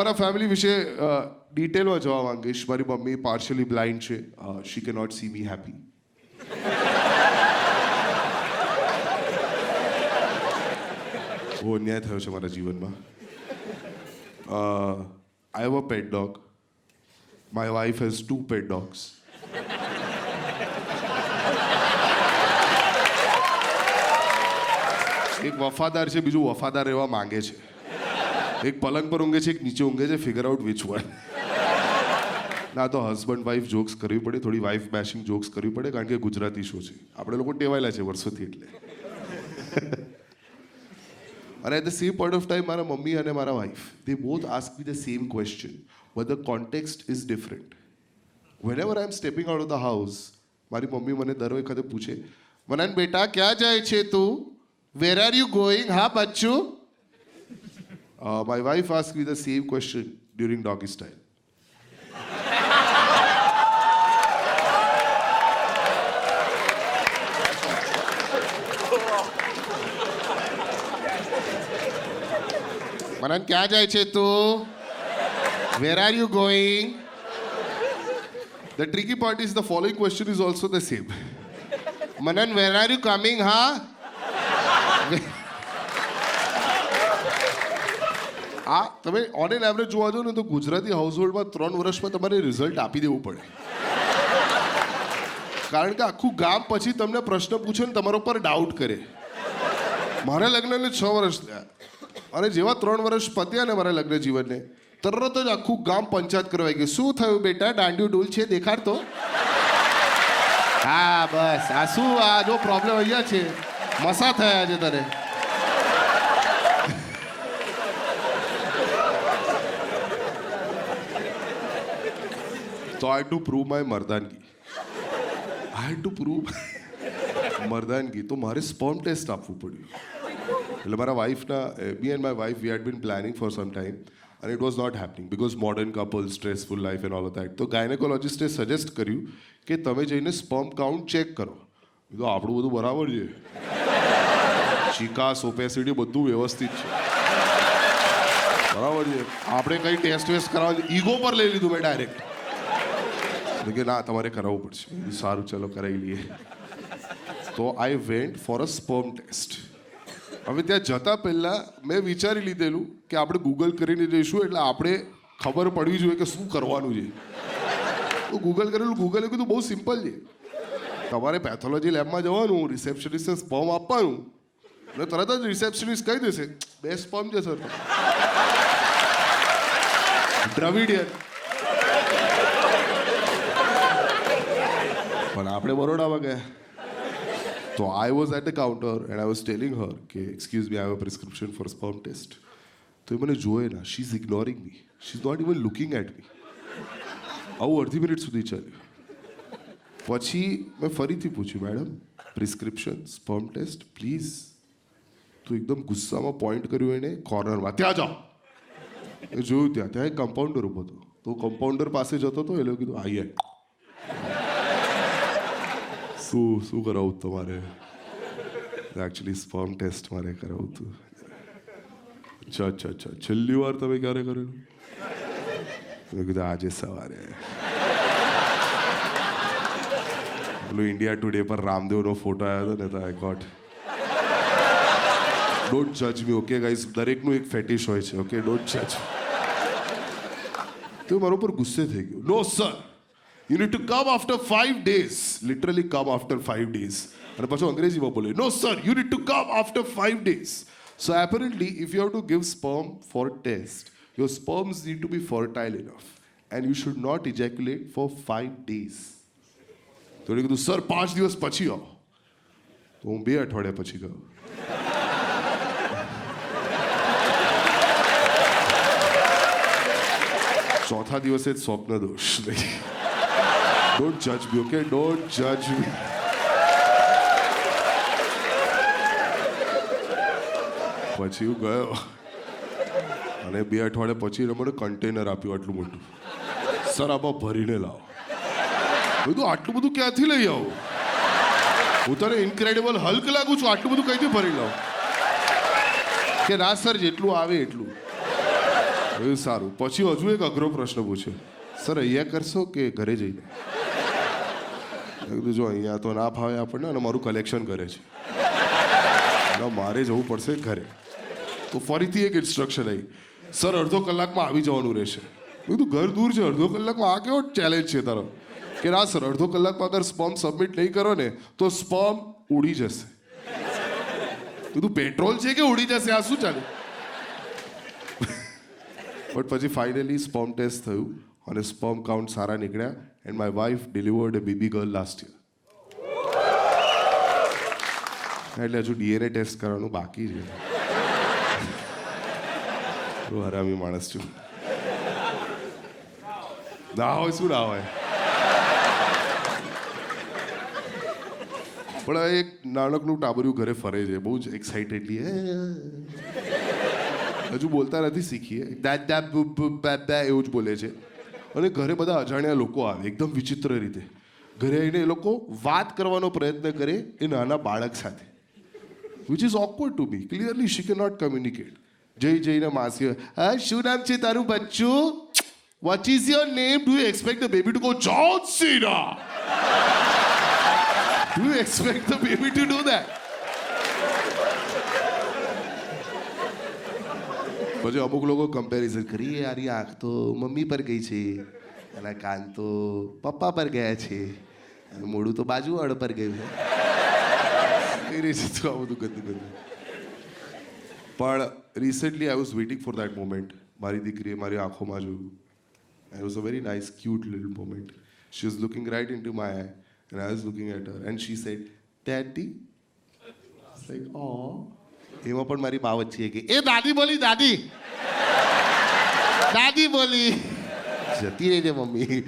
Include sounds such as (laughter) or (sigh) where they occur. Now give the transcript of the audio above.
મારા ફેમિલી વિશે ડિટેલમાં જવા માંગીશ. મારી મમ્મી પાર્શિયલી બ્લાઇન્ડ છે. શી કે નોટ સી મી હેપી બહુ અન્યાય થયો છે મારા જીવનમાં. I have a pet dog my wife has two pet dogs એક વફાદાર છે, બીજું વફાદાર રહેવા માંગે છે. એક પલંગ પર ઊંઘે છે, એક નીચે ઊંઘે છે ફિગર આઉટ વિચ વન ના, તો હસબન્ડ વાઈફ જોક્સ કરવી પડે, થોડી વાઈફ બેશિંગ જોક્સ કરવી પડે, કારણ કે ગુજરાતી શો છે. આપણે લોકો ટેવાયેલા છે વર્ષોથી એટલે. અને at the same point of time મારા મમ્મી અને મારા wife they both ask me the same question but the context is different whenever I am stepping out of the house મારી મમ્મી મને દર વખતે પૂછે મનન બેટા, ક્યાં જાય છે તું? વેર આર યુ ગોઈંગ હા, બચ્ચું? My wife ask me the same question during doggy style મનન ક્યાં જાય છે તું where are you going The tricky part is the following question is also the same. Manan, where are you coming, huh? આ તમે on an average જોવા જાઓ ને તો ગુજરાતી હાઉસહોલ્ડમાં ત્રણ વર્ષમાં તમારે રિઝલ્ટ આપી દેવું પડે. કારણ કે આખું ગામ પછી તમને પ્રશ્ન પૂછે ને તમારા ઉપર ડાઉટ કરે. મારા લગ્નને છ વર્ષ થયા. અને જેવા ત્રણ વર્ષ પત્યા ને મારા લગ્ન જીવનને, તરત જ આખું ગામ પંચાયત કરવા ગયું. શું થયું બેટા? દાંડિયું ડોલ છે દેખાડતો? હા, બસ. આ શું આ જો પ્રોબ્લેમ અહીંયા છે? મસા થયા છે તને. તો આઈ ટુ my માય મર્દાનગી આઈ ટુ prove મર્દાનગી તો મારે સ્પર્મ ટેસ્ટ આપવું પડ્યું એટલે મારા વાઈફના બી and my wife we had been planning for some time અને it was not happening because modern couple stressful life and all of તો ગાયનેકોલોજિસ્ટે સજેસ્ટ કર્યું કે તમે જઈને સ્પર્મ કાઉન્ટ ચેક કરો. તો આપણું બધું બરાબર છે. ચિકાસ ઓપેસિટી બધું વ્યવસ્થિત છે. બરાબર છે. આપણે કંઈ ટેસ્ટ વેસ્ટ કરાવવા ઈગો પર લઈ લીધું મેં ડાયરેક્ટ કે ના, તમારે કરાવવું પડશે. મેં સારું, ચલો, કરાવી લઈએ. તો I went for a sperm test હવે ત્યાં જતા પહેલાં મેં વિચારી લીધેલું કે આપણે ગૂગલ કરીને જઈશું, એટલે આપણે ખબર પડવી જોઈએ કે શું કરવાનું છે. તો ગૂગલ કરેલું ગૂગલે કીધું, બહુ સિમ્પલ છે. તમારે પેથોલોજી લેબમાં જવાનું રિસેપ્શનિસ્ટને સ્પર્મ આપવાનું. એટલે તરત જ રિસેપ્શનિસ્ટ કહી દેશે, બે સ્પર્મ છે સર દ્રવિડિયન. પણ આપણે બરોડામાં ગયા. તો I was at a counter and I was telling her કે excuse me I have a prescription for sperm test તો એ મને જોયે ના. She is ignoring me she is not even looking at me આવું અડધી મિનિટ સુધી ચાલ્યું. પછી મેં ફરીથી પૂછ્યું madam prescription sperm test please તો એકદમ ગુસ્સામાં પોઈન્ટ કર્યું એને કોર્નરમાં ત્યાં જાઓ જોયું ત્યાં. ત્યાં એક કમ્પાઉન્ડર ઊભો હતો. તો કમ્પાઉન્ડર પાસે જતો હતો એ લોકો કીધું આઈએ શું શું કરાવું તમારે એકચ્યુઅલી સ્પર્મ ટેસ્ટ મારે કરાવવું હતું અચ્છા અચ્છા અચ્છા છેલ્લી વાર તમે ક્યારે કરેલું મેં કીધું આજે સવારે પેલું ઇન્ડિયા ટુડે પર રામદેવનો ફોટો આવ્યો હતો ને તો આઈ ગોટ ડોન્ટ જજ મી ઓકે ગાઈઝ દરેકનું એક ફેટિશ હોય છે ઓકે ડોન્ટ જજ તો મારા ઉપર ગુસ્સે થઈ ગયો no sir you need to come after five days literally come after five days અને પછી અંગ્રેજીમાં બોલે no sir you need to come after five days so apparently if you have to give sperm for test your sperms need to be fertile enough and you should not ejaculate for five days તો એને કીધું sir પાંચ દિવસ પછી આવો તો હું બે અઠવાડિયા પછી ગયો ચોથા દિવસે જ સ્વપ્ન દોષ don't judge me, okay? Don't judge me. પછી હું ગયો. અને બે અઠવાડિયા પછી એને મને કન્ટેનર આપ્યું આટલું મોટું. સર આમાં ભરીને લાવો. બધું આટલું બધું ક્યાંથી લઈ આવું? હું તને ઇન્ક્રેડિબલ હલ્ક લાગુ છું આટલું બધું કઈથી ભરી લાવું? કે ના સર જેટલું આવે એટલું. એ સારું. પછી હજુ એક અઘરો પ્રશ્ન પૂછ્યો. સર અહીંયા કરશો કે ઘરે જઈને? કીધું, જો અહીંયા તો ના ભાવે આપણને અને મારું કલેક્શન કરે છે. એટલે મારે જવું પડશે ઘરે. તો ફરીથી એક ઇન્સ્ટ્રક્શન આવી સર, અડધો કલાકમાં આવી જવાનું રહેશે. કીધું, ઘર દૂર છે, અડધો કલાકમાં આ કેવો ચેલેન્જ છે તારો? કે, ના, સર, અડધો કલાકમાં અગર સ્પમ સબમિટ નહીં કરો ને, તો સ્પમ ઉડી જશે. કીધું પેટ્રોલ છે કે ઉડી જશે? આ શું ચાલે? (laughs) બટ પછી ફાઇનલી સ્પમ ટેસ્ટ થયું અને સ્પમ કાઉન્ટ સારા નીકળ્યા. And my wife delivered a baby girl last year એટલે હજુ ડીએનએ ટેસ્ટ કરવાનું બાકી છે. તો હરામી માણસ છું. ના હોય, શું ના હોય? પણ એક નાનકનું ટાબર્યું ઘરે ફરે છે, બહુ જ એક્સાઇટેડલી હજુ બોલતા નથી, શીખીએ. દાદા એવું જ બોલે છે. અને ઘરે બધા અજાણ્યા લોકો આવે, એકદમ વિચિત્ર રીતે. ઘરે આવીને એ લોકો વાત કરવાનો પ્રયત્ન કરે એ નાના બાળક સાથે. Which is awkward to be clearly she કે નોટ કમ્યુનિકેટ જઈ જઈને માસી હા, શું નામ છે તારું બચ્ચું? What is your name do you expect the baby to go John Cena. Do you expect the baby to do that પછી અમુક લોકો કમ્પેરિઝન કરી યાર આંખ તો મમ્મી પર ગઈ છે એના કાન તો પપ્પા પર ગયા છે, અને મોડું તો બાજુવાળ પર ગયું છે. એ રીતે તો આ બધું ગંદુ ગંદુ પણ recently I was waiting for that moment મારી દીકરીએ મારી આંખોમાં જોયું. I was a very nice cute little moment she was looking right into my eye and I was looking at her and she "Daddy." I like "Oh." એમાં પણ મારી બા છે કે, એ દાદી બોલી, દાદી. (laughs) દાદી બોલી. જતી રહી છે મમ્મી.